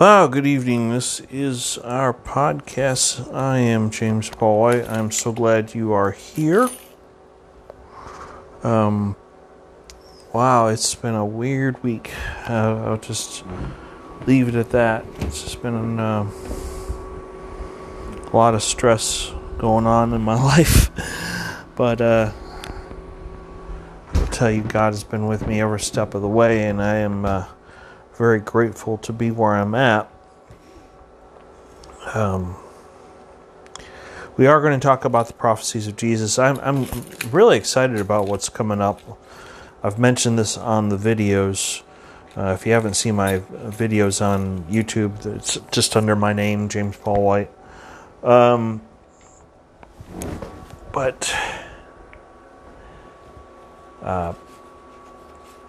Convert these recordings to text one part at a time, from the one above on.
Wow, good evening. This is our podcast. I am James Paul White. I'm so glad you are here. Um, wow, it's been a weird week. Uh, I'll just leave it at that. It's just been uh, a lot of stress going on in my life. but uh, I'll tell you, God has been with me every step of the way, and I am. Very grateful to be where I'm at. Um, we are going to talk about the prophecies of Jesus. I'm, I'm really excited about what's coming up. I've mentioned this on the videos. Uh, if you haven't seen my videos on YouTube, it's just under my name, James Paul White. Um, but uh,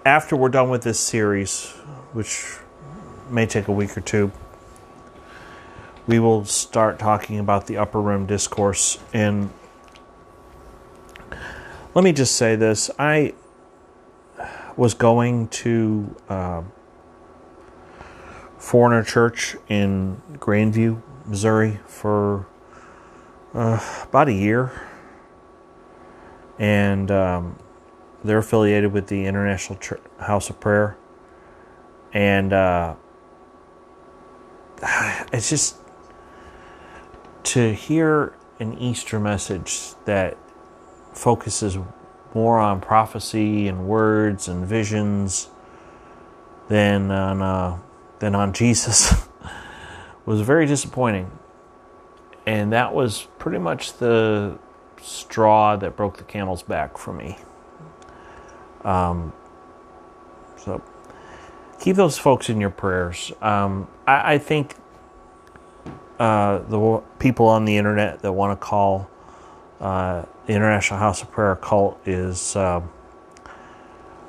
after we're done with this series, which may take a week or two, we will start talking about the upper room discourse. And let me just say this I was going to uh, Forerunner Church in Grandview, Missouri for uh, about a year. And um, they're affiliated with the International Church, House of Prayer and uh, it's just to hear an Easter message that focuses more on prophecy and words and visions than on uh, than on Jesus was very disappointing, and that was pretty much the straw that broke the camel's back for me. Um, so keep those folks in your prayers. Um, I, I, think uh, the people on the internet that want to call uh, the International House of Prayer a cult is, uh,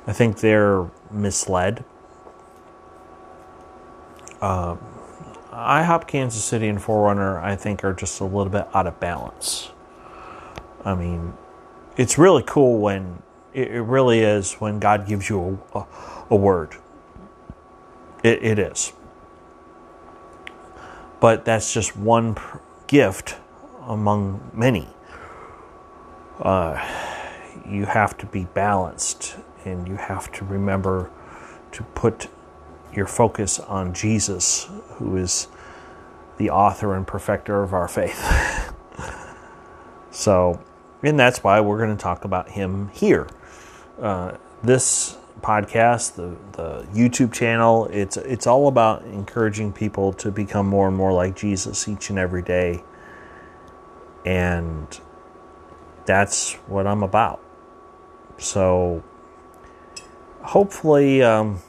I think they're misled. Uh, IHOP Kansas City and Forerunner, I think, are just a little bit out of balance. I mean, it's really cool when it, really is when God gives you a, a, a word it, it is. But that's just one gift among many. Uh, you have to be balanced and you have to remember to put your focus on Jesus, who is the author and perfecter of our faith. so, and that's why we're going to talk about him here. Uh, this podcast, the the YouTube channel. It's it's all about encouraging people to become more and more like Jesus each and every day. And that's what I'm about. So hopefully um,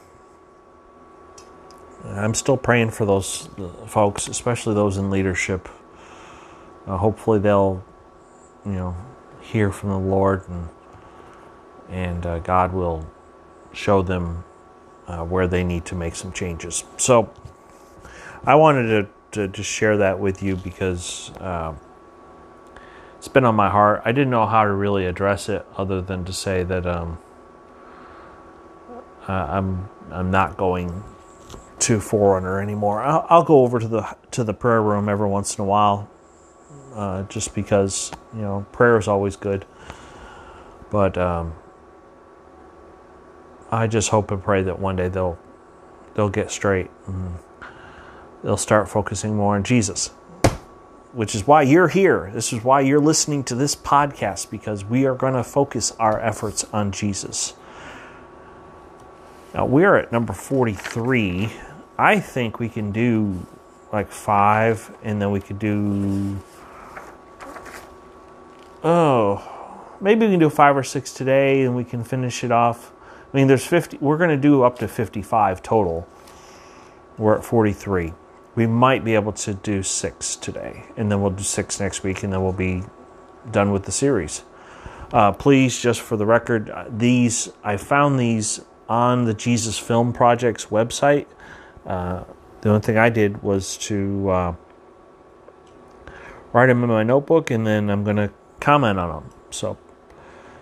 I'm still praying for those folks, especially those in leadership. Uh, hopefully they'll, you know, hear from the Lord and and uh, God will show them uh, where they need to make some changes. So I wanted to, to just share that with you because uh, it's been on my heart. I didn't know how to really address it other than to say that um, uh, I'm I'm not going to Forerunner anymore. I'll, I'll, go over to the to the prayer room every once in a while, uh, just because you know prayer is always good. But um, I just hope and pray that one day they'll they'll get straight. they'll start focusing more on Jesus, which is why you're here. This is why you're listening to this podcast because we are going to focus our efforts on Jesus. Now we're at number 43. I think we can do like five, and then we could do. Oh, maybe we can do five or six today, and we can finish it off I mean, there's 50, we're going to do up to 55 total. We're at 43. We might be able to do six today, and then we'll do six next week, and then we'll be done with the series. Uh, please, just for the record, uh, these I found these on the Jesus Film Project's website. Uh, the only thing I did was to uh, write them in my notebook, and then I'm going to comment on them. So,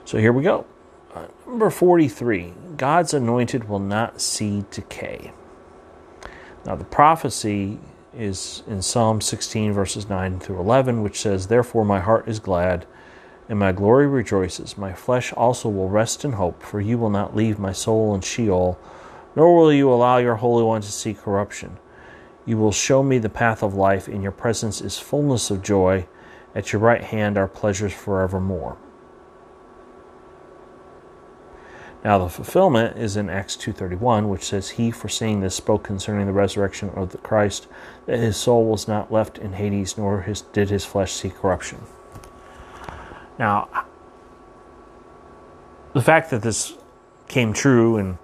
so here we go. Number 43 God's anointed will not see decay. Now, the prophecy is in Psalm 16, verses 9 through 11, which says, Therefore my heart is glad, and my glory rejoices. My flesh also will rest in hope, for you will not leave my soul in Sheol, nor will you allow your Holy One to see corruption. You will show me the path of life. In your presence is fullness of joy. At your right hand are pleasures forevermore. Now the fulfillment is in Acts 2:31, which says he foreseeing this spoke concerning the resurrection of the Christ that his soul was not left in Hades nor his, did his flesh see corruption. Now the fact that this came true and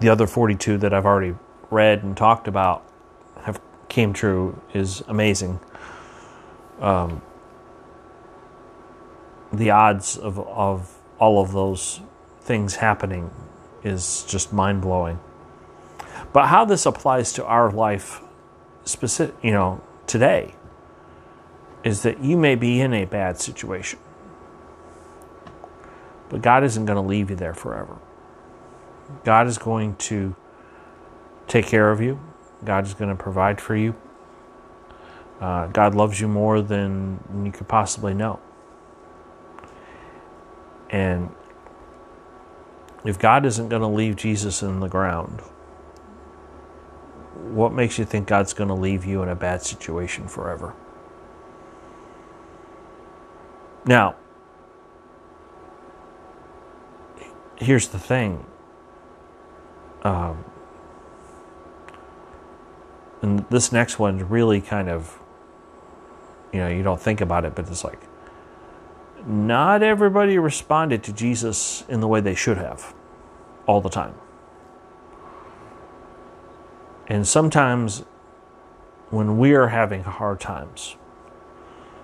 the other 42 that I've already read and talked about have came true is amazing. Um, the odds of, of all of those things happening is just mind blowing. But how this applies to our life, specific, you know, today, is that you may be in a bad situation, but God isn't going to leave you there forever. God is going to take care of you. God is going to provide for you. Uh, God loves you more than you could possibly know. And if God isn't going to leave Jesus in the ground, what makes you think God's going to leave you in a bad situation forever? Now, here's the thing. Um, and this next one's really kind of, you know, you don't think about it, but it's like, not everybody responded to Jesus in the way they should have all the time. And sometimes when we are having hard times,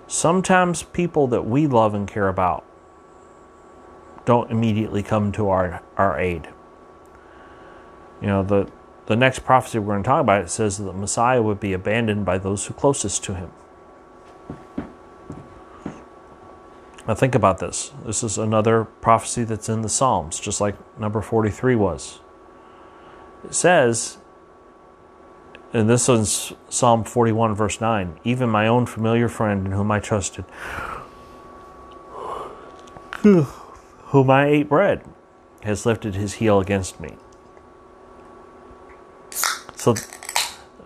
sometimes people that we love and care about don't immediately come to our, our aid. You know, the, the next prophecy we're going to talk about it says that the Messiah would be abandoned by those who closest to him. Now, think about this. This is another prophecy that's in the Psalms, just like number 43 was. It says, and this is Psalm 41, verse 9 even my own familiar friend in whom I trusted, whom I ate bread, has lifted his heel against me. So,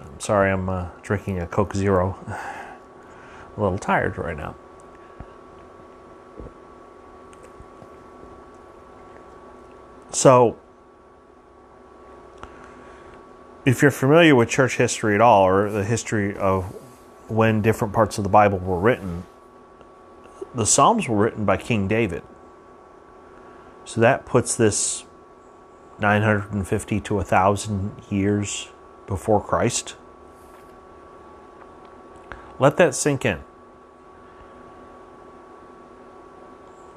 I'm sorry, I'm uh, drinking a Coke Zero. a little tired right now. So, if you're familiar with church history at all, or the history of when different parts of the Bible were written, the Psalms were written by King David. So that puts this 950 to 1,000 years before Christ. Let that sink in.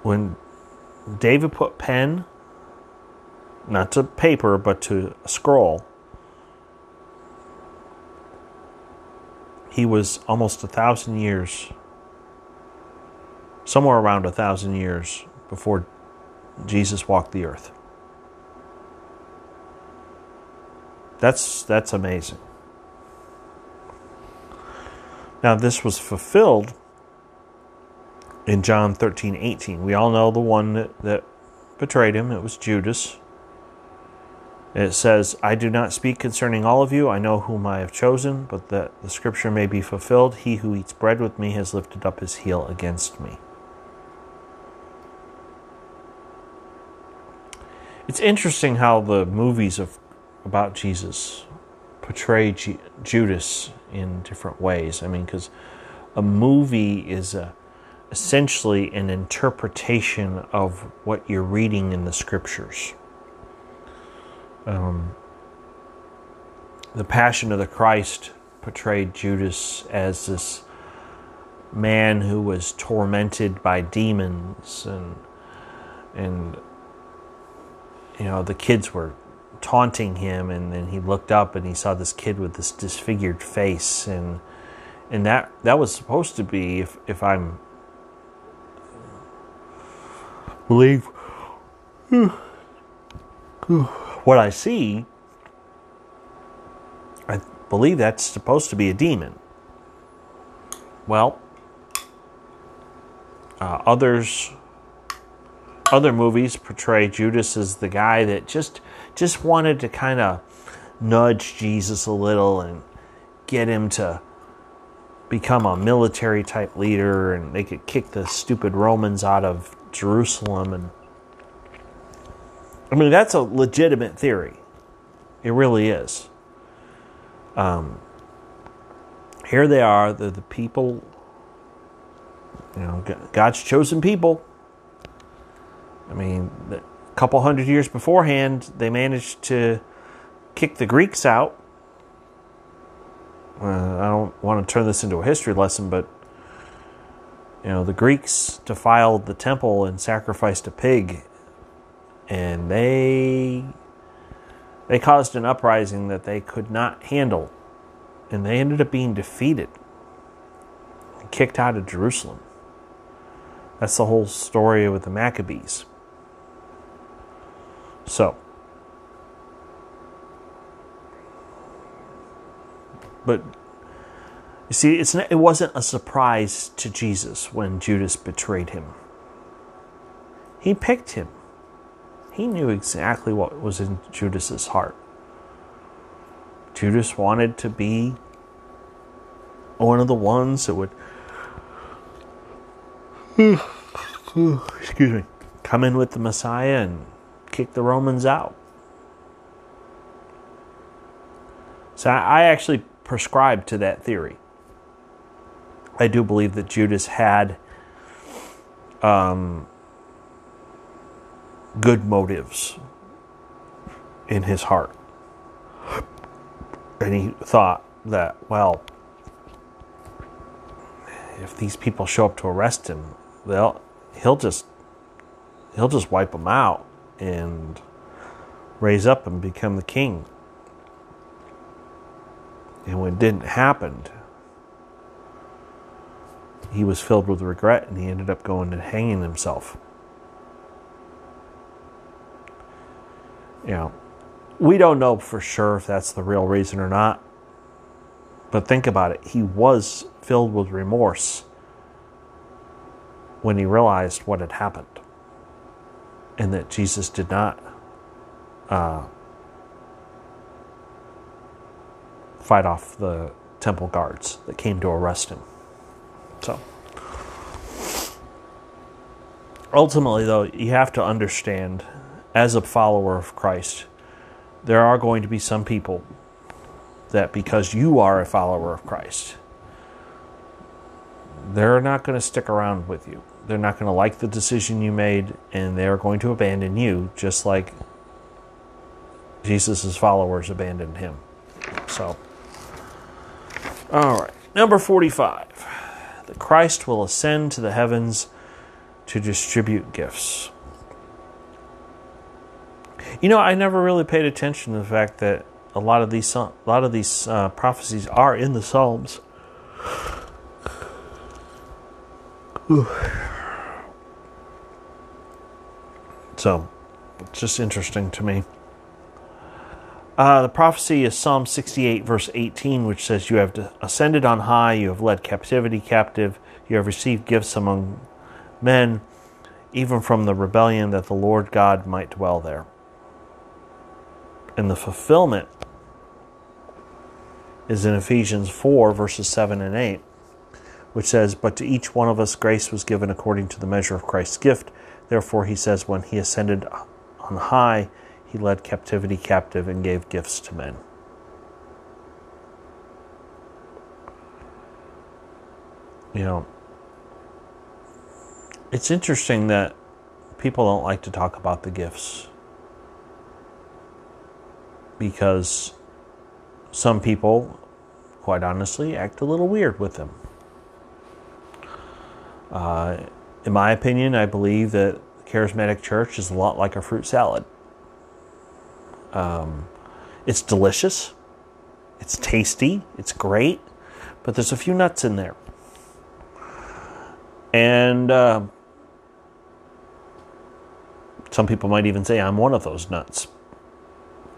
When David put pen not to paper, but to scroll. He was almost a thousand years, somewhere around a thousand years before Jesus walked the earth. That's, that's amazing. Now, this was fulfilled in John 13 18. We all know the one that, that betrayed him, it was Judas. It says, I do not speak concerning all of you. I know whom I have chosen, but that the scripture may be fulfilled. He who eats bread with me has lifted up his heel against me. It's interesting how the movies of about Jesus portray G- Judas in different ways. I mean, because a movie is a, essentially an interpretation of what you're reading in the scriptures. Um, the Passion of the Christ portrayed Judas as this man who was tormented by demons and and you know the kids were taunting him and then he looked up and he saw this kid with this disfigured face and and that that was supposed to be if if I'm believe what I see I believe that's supposed to be a demon. Well, uh, others, other movies portray Judas as the guy that just just wanted to kind of nudge Jesus a little and get him to become a military type leader, and they could kick the stupid Romans out of Jerusalem. And I mean, that's a legitimate theory. It really is. Um, here they are, the, the people, you know, God's chosen people. I mean, a couple hundred years beforehand, they managed to kick the Greeks out. Uh, I don't want to turn this into a history lesson, but you know, the Greeks defiled the temple and sacrificed a pig, and they they caused an uprising that they could not handle, and they ended up being defeated and kicked out of Jerusalem. That's the whole story with the Maccabees. So, but you see, it's it wasn't a surprise to Jesus when Judas betrayed him. He picked him. He knew exactly what was in Judas's heart. Judas wanted to be one of the ones that would excuse me come in with the Messiah and kick the Romans out. So I actually prescribe to that theory. I do believe that Judas had um, good motives in his heart. And he thought that, well, if these people show up to arrest him, they'll he'll just he'll just wipe them out and raise up and become the king. And when it didn't happen, he was filled with regret and he ended up going and hanging himself. You know, we don't know for sure if that's the real reason or not. But think about it. He was filled with remorse when he realized what had happened and that Jesus did not uh, fight off the temple guards that came to arrest him. So, ultimately, though, you have to understand as a follower of Christ, there are going to be some people that because you are a follower of Christ, they're not going to stick around with you. They're not going to like the decision you made, and they're going to abandon you, just like Jesus' followers abandoned him. So, all right, number 45 that Christ will ascend to the heavens to distribute gifts. You know, I never really paid attention to the fact that a lot of these a lot of these uh, prophecies are in the Psalms. So, it's just interesting to me. Uh, the prophecy is Psalm 68, verse 18, which says, You have ascended on high, you have led captivity captive, you have received gifts among men, even from the rebellion, that the Lord God might dwell there. And the fulfillment is in Ephesians 4, verses 7 and 8, which says, But to each one of us grace was given according to the measure of Christ's gift. Therefore, he says, When he ascended on high, he led captivity captive and gave gifts to men. You know, it's interesting that people don't like to talk about the gifts because some people, quite honestly, act a little weird with them. Uh, in my opinion, I believe that charismatic church is a lot like a fruit salad. Um, it's delicious, it's tasty, it's great, but there's a few nuts in there. And uh, some people might even say I'm one of those nuts.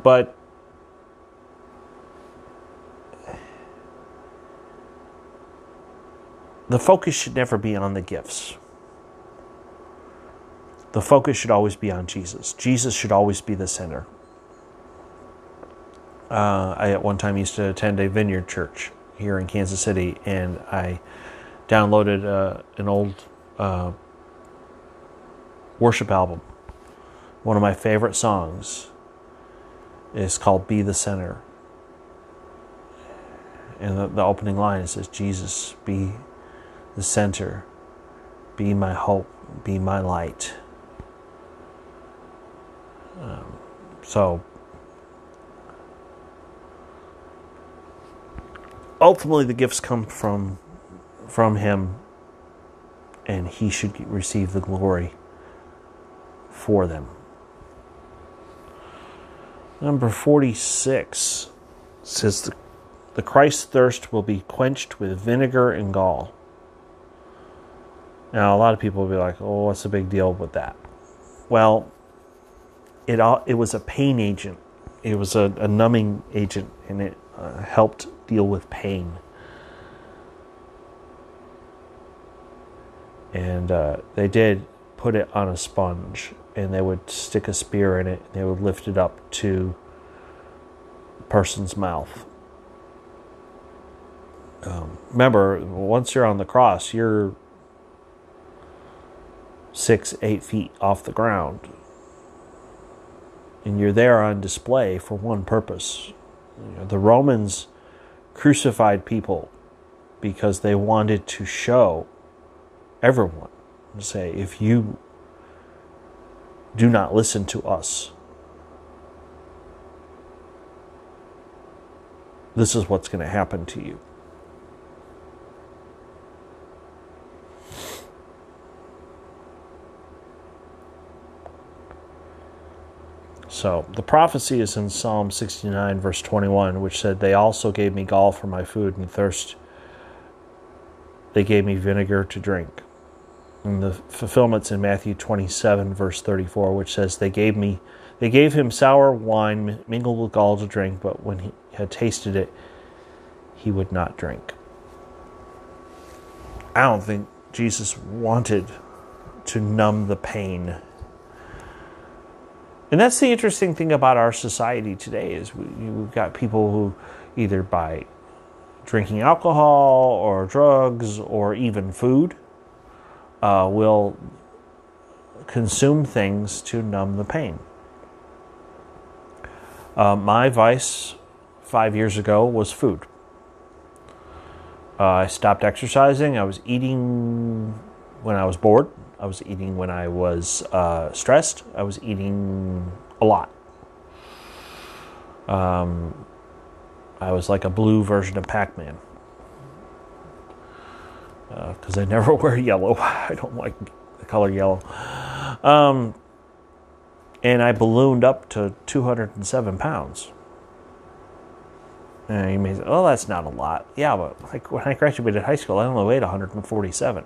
But the focus should never be on the gifts. The focus should always be on Jesus. Jesus should always be the center. Uh, I at one time used to attend a vineyard church here in Kansas City, and I downloaded uh, an old uh, worship album. One of my favorite songs is called Be the Center. And the, the opening line says, Jesus, be the center, be my hope, be my light. Um, so, ultimately, the gifts come from from Him, and He should receive the glory for them. Number 46 says the, the Christ thirst will be quenched with vinegar and gall. Now, a lot of people will be like, oh, what's the big deal with that? Well, it, all, it was a pain agent, it was a, a numbing agent, and it uh, helped deal with pain. And uh, they did put it on a sponge and they would stick a spear in it and they would lift it up to the person's mouth. Um, remember, once you're on the cross, you're six, eight feet off the ground. And you're there on display for one purpose. You know, the Romans crucified people because they wanted to show everyone and say, if you do not listen to us. This is what's going to happen to you. So the prophecy is in Psalm 69, verse 21, which said, They also gave me gall for my food and thirst. They gave me vinegar to drink. And the fulfillments in Matthew 27, verse 34, which says, They gave me they gave him sour wine mingled with gall to drink, but when he had tasted it, he would not drink. I don't think Jesus wanted to numb the pain. And that's the interesting thing about our society today is we, have got people who either by drinking alcohol or drugs or even food uh, will consume things to numb the pain. Uh, my vice five years ago was food. Uh, I stopped exercising. I was eating when I was bored. I was eating when I was uh, stressed. I was eating a lot. Um, I was like a blue version of Pac Man because uh, I never wear yellow. I don't like the color yellow. Um, and I ballooned up to 207 pounds. And you may say, oh, that's not a lot. Yeah, but like when I graduated high school, I only weighed 147.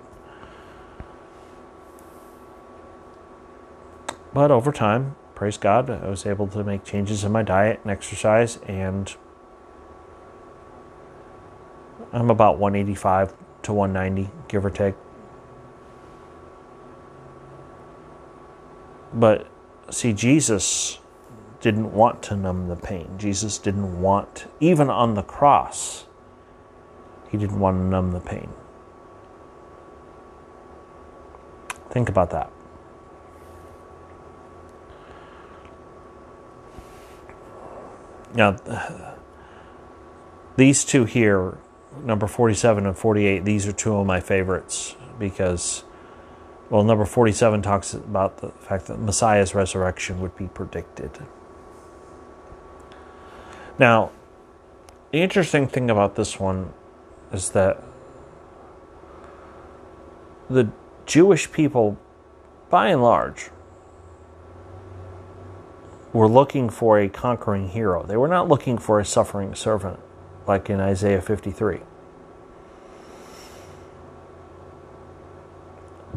But over time, praise God, I was able to make changes in my diet and exercise, and I'm about 185 to 190, give or take. But see, Jesus didn't want to numb the pain. Jesus didn't want, even on the cross, he didn't want to numb the pain. Think about that. Now, these two here number 47 and 48, these are two of my favorites because, well, number 47 talks about the fact that Messiah's resurrection would be predicted. Now, the interesting thing about this one is that the Jewish people, by and large, were looking for a conquering hero. They were not looking for a suffering servant like in Isaiah 53.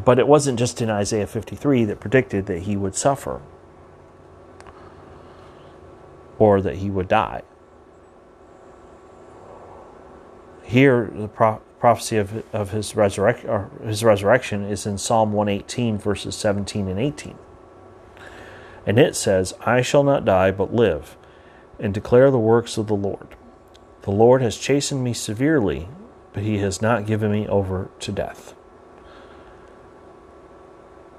But it wasn't just in Isaiah 53 that predicted that he would suffer or that he would die. Here, the, pro- prophecy of, of his, resurrect, his resurrection is in Psalm 118, verses 17 and 18. And it says, I shall not die, but live, and declare the works of the Lord. The Lord has chastened me severely, but he has not given me over to death.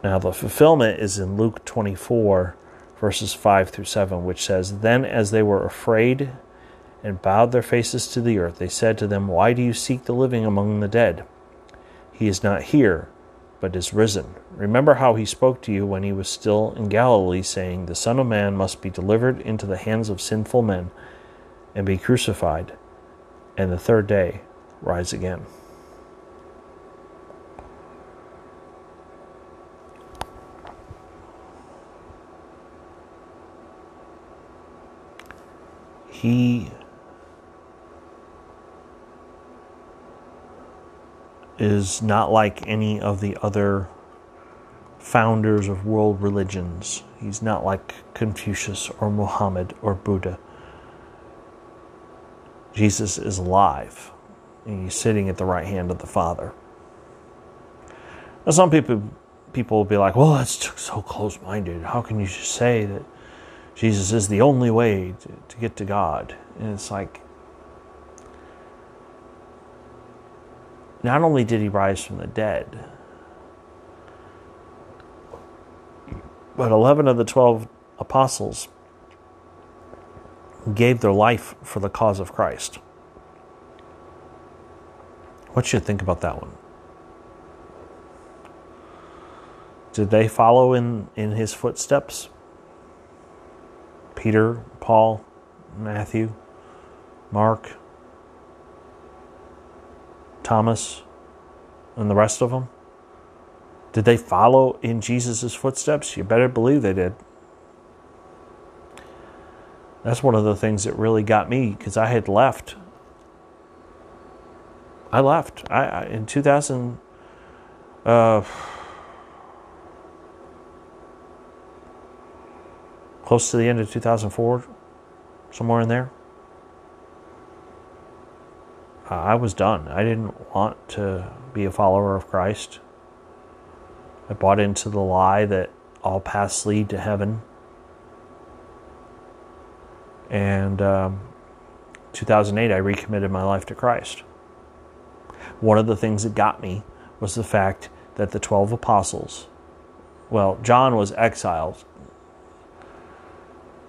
Now, the fulfillment is in Luke 24, verses 5 through 7, which says, Then as they were afraid and bowed their faces to the earth, they said to them, Why do you seek the living among the dead? He is not here, but is risen. Remember how he spoke to you when he was still in Galilee, saying, The Son of Man must be delivered into the hands of sinful men and be crucified, and the third day rise again. He is not like any of the other founders of world religions. He's not like Confucius or Muhammad or Buddha. Jesus is alive, and he's sitting at the right hand of the Father. Now, some people people will be like, "Well, that's so close-minded. How can you just say that Jesus is the only way to, to get to God?" And it's like, not only did he rise from the dead, but 11 of the 12 apostles gave their life for the cause of Christ. What should you think about that one? Did they follow in, in his footsteps? Peter, Paul, Matthew, Mark, Thomas, and the rest of them? Did they follow in Jesus' footsteps? You better believe they did. That's one of the things that really got me because I had left. I left. I, I in 2000. Uh, close to the end of 2004, somewhere in there. Uh, I was done. I didn't want to be a follower of Christ. I bought into the lie that all paths lead to heaven and um, 2008, I recommitted my life to Christ. One of the things that got me was the fact that the 12 apostles, well, John was exiled.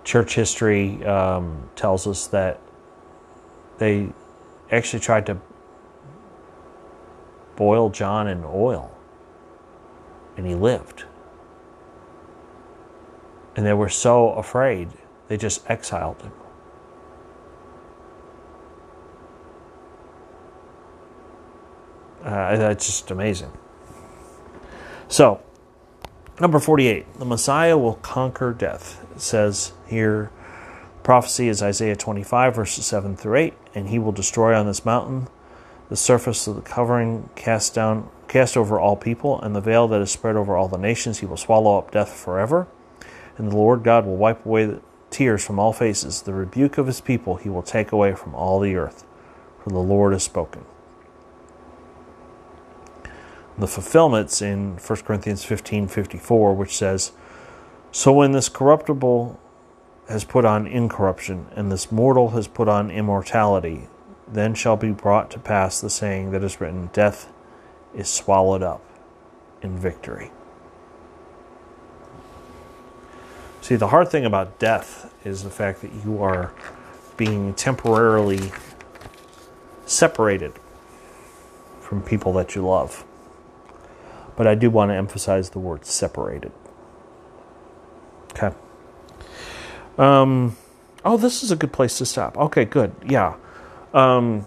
Church history um, tells us that they actually tried to boil John in oil, and he lived. And they were so afraid they just exiled him. Uh, that's just amazing. So, number 48, the Messiah will conquer death. It says here, prophecy is Isaiah 25, verses 7 through 8, and he will destroy on this mountain the surface of the covering cast down cast over all people, and the veil that is spread over all the nations. He will swallow up death forever, and the Lord God will wipe away the tears from all faces. The rebuke of his people he will take away from all the earth, for the Lord has spoken. The fulfillment's in 1 Corinthians 15 54, which says, So when this corruptible has put on incorruption, and this mortal has put on immortality, then shall be brought to pass the saying that is written, Death is swallowed up in victory. See, the hard thing about death is the fact that you are being temporarily separated from people that you love. But I do want to emphasize the word separated. Okay. Um, oh, this is a good place to stop. Okay, good. Yeah. Um,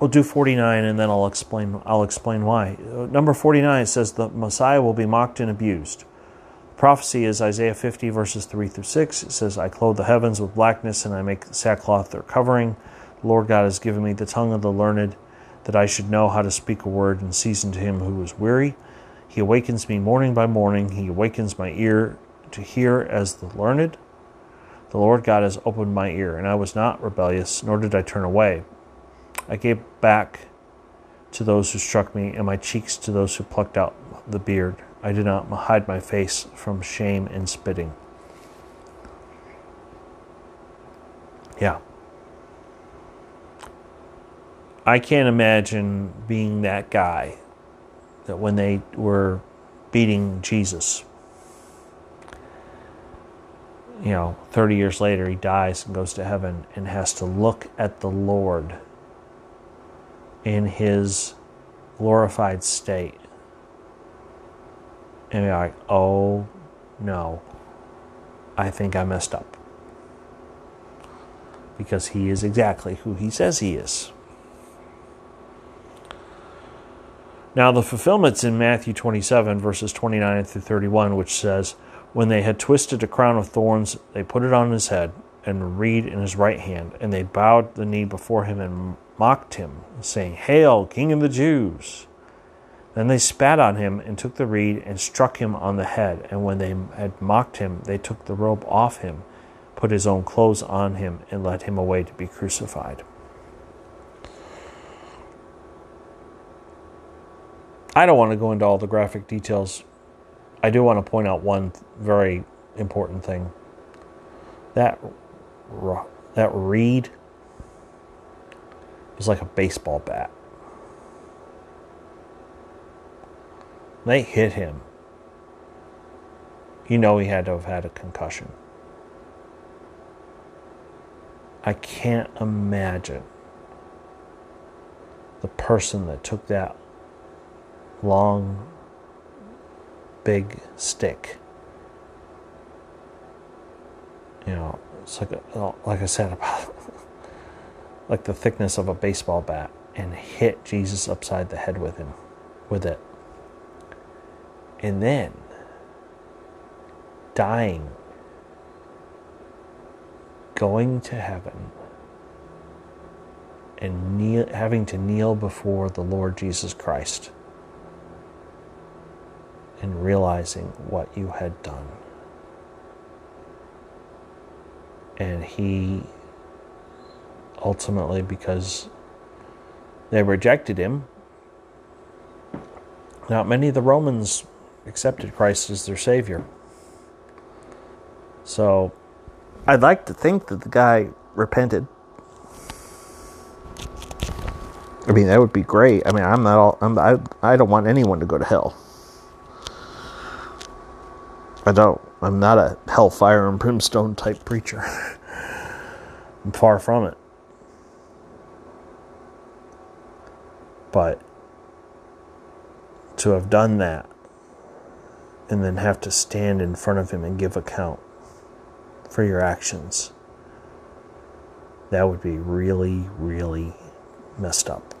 we'll do 49 and then I'll explain I'll explain why. Uh, number 49 says the Messiah will be mocked and abused. Prophecy is Isaiah 50, verses 3 through 6. It says, I clothe the heavens with blackness, and I make sackcloth their covering. The Lord God has given me the tongue of the learned, that I should know how to speak a word in season to him who is weary. He awakens me morning by morning. He awakens my ear to hear as the learned. The Lord God has opened my ear, and I was not rebellious, nor did I turn away. I gave back to those who struck me, and my cheeks to those who plucked out the beard. I did not hide my face from shame and spitting. Yeah. I can't imagine being that guy that when they were beating Jesus, you know, 30 years later, he dies and goes to heaven and has to look at the Lord in his glorified state and be like, oh no, I think I messed up. Because he is exactly who he says he is. Now, the fulfillment's in Matthew 27, verses 29 through 31, which says, When they had twisted a crown of thorns, they put it on his head and a reed in his right hand, and they bowed the knee before him and mocked him, saying, Hail, King of the Jews! Then they spat on him and took the reed and struck him on the head. And when they had mocked him, they took the robe off him, put his own clothes on him, and led him away to be crucified. I don't want to go into all the graphic details. I do want to point out one very important thing. That that reed was like a baseball bat. They hit him. You know he had to have had a concussion. I can't imagine the person that took that long, big stick. You know, it's like a, like I said about like the thickness of a baseball bat and hit Jesus upside the head with him with it. And then dying going to heaven and kneel, having to kneel before the Lord Jesus Christ and realizing what you had done. And he ultimately, because they rejected him, not many of the Romans accepted Christ as their Savior. So I'd like to think that the guy repented. I mean, that would be great. I mean, I'm not all. I'm, I I don't want anyone to go to hell. I don't. I'm not a hellfire and brimstone type preacher. I'm far from it. But to have done that and then have to stand in front of him and give account for your actions, that would be really, really messed up.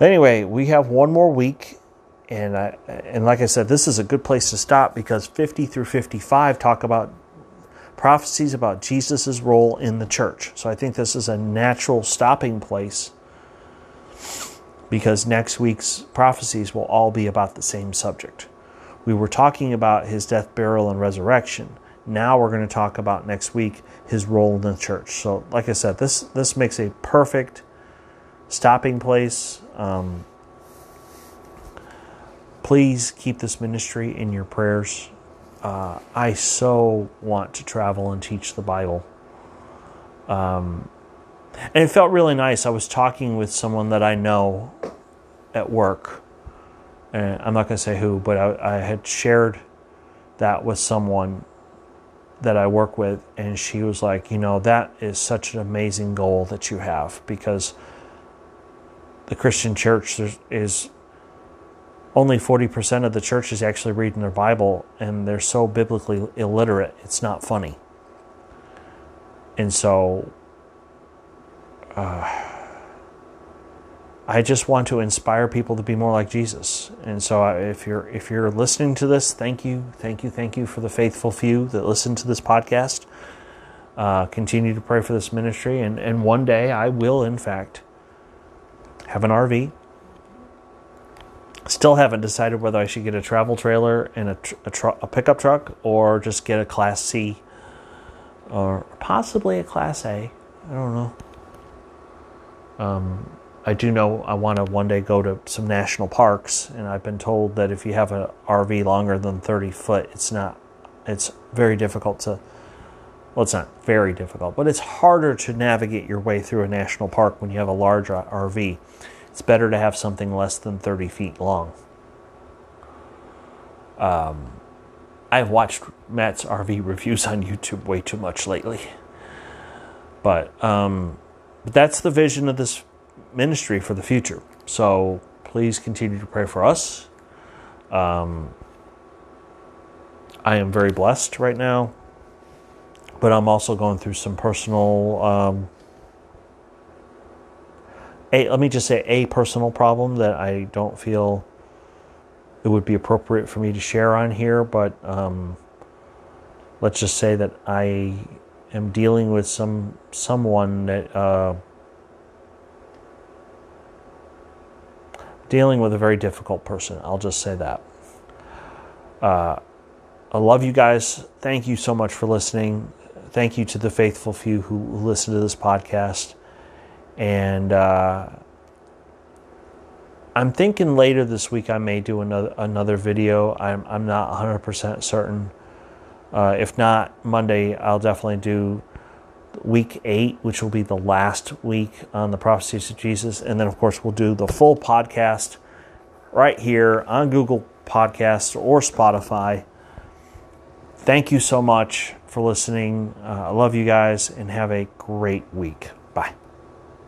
Anyway, we have one more week and I, and like I said, this is a good place to stop because 50 through 55 talk about prophecies about Jesus' role in the church. So I think this is a natural stopping place because next week's prophecies will all be about the same subject. We were talking about his death, burial, and resurrection. Now we're going to talk about next week his role in the church. So, like I said, this this makes a perfect stopping place. Um, please keep this ministry in your prayers. Uh, I so want to travel and teach the Bible. Um, and it felt really nice. I was talking with someone that I know at work. And I'm not going to say who, but I, I had shared that with someone that I work with, and she was like, You know, that is such an amazing goal that you have because the Christian church is only 40% of the church is actually reading their Bible and they're so biblically illiterate, it's not funny. And so, uh, I just want to inspire people to be more like Jesus. And so, if you're if you're listening to this, thank you, thank you, thank you for the faithful few that listen to this podcast. Uh, continue to pray for this ministry, and and one day I will, in fact, have an RV Still haven't decided whether I should get a travel trailer and a, tr- a, tr- a pickup truck or just get a Class C or possibly a Class A. I don't know. Um, I do know I want to one day go to some national parks, and I've been told that if you have an RV longer than 30 foot, it's not, it's very difficult to, well, it's not very difficult, but it's harder to navigate your way through a national park when you have a large RV. It's better to have something less than 30 feet long. Um, I've watched Matt's RV reviews on YouTube way too much lately. But um, that's the vision of this ministry for the future. So please continue to pray for us. Um, I am very blessed right now, but I'm also going through some personal. Um, a, let me just say a personal problem that I don't feel it would be appropriate for me to share on here, but um, let's just say that I am dealing with some someone that uh, dealing with a very difficult person. I'll just say that. Uh, I love you guys. Thank you so much for listening. Thank you to the faithful few who listen to this podcast. And uh, I'm thinking later this week I may do another another video. I'm I'm not 100% certain. Uh, if not Monday, I'll definitely do week eight, which will be the last week on the prophecies of Jesus, and then of course we'll do the full podcast right here on Google Podcasts or Spotify. Thank you so much for listening. Uh, I love you guys, and have a great week.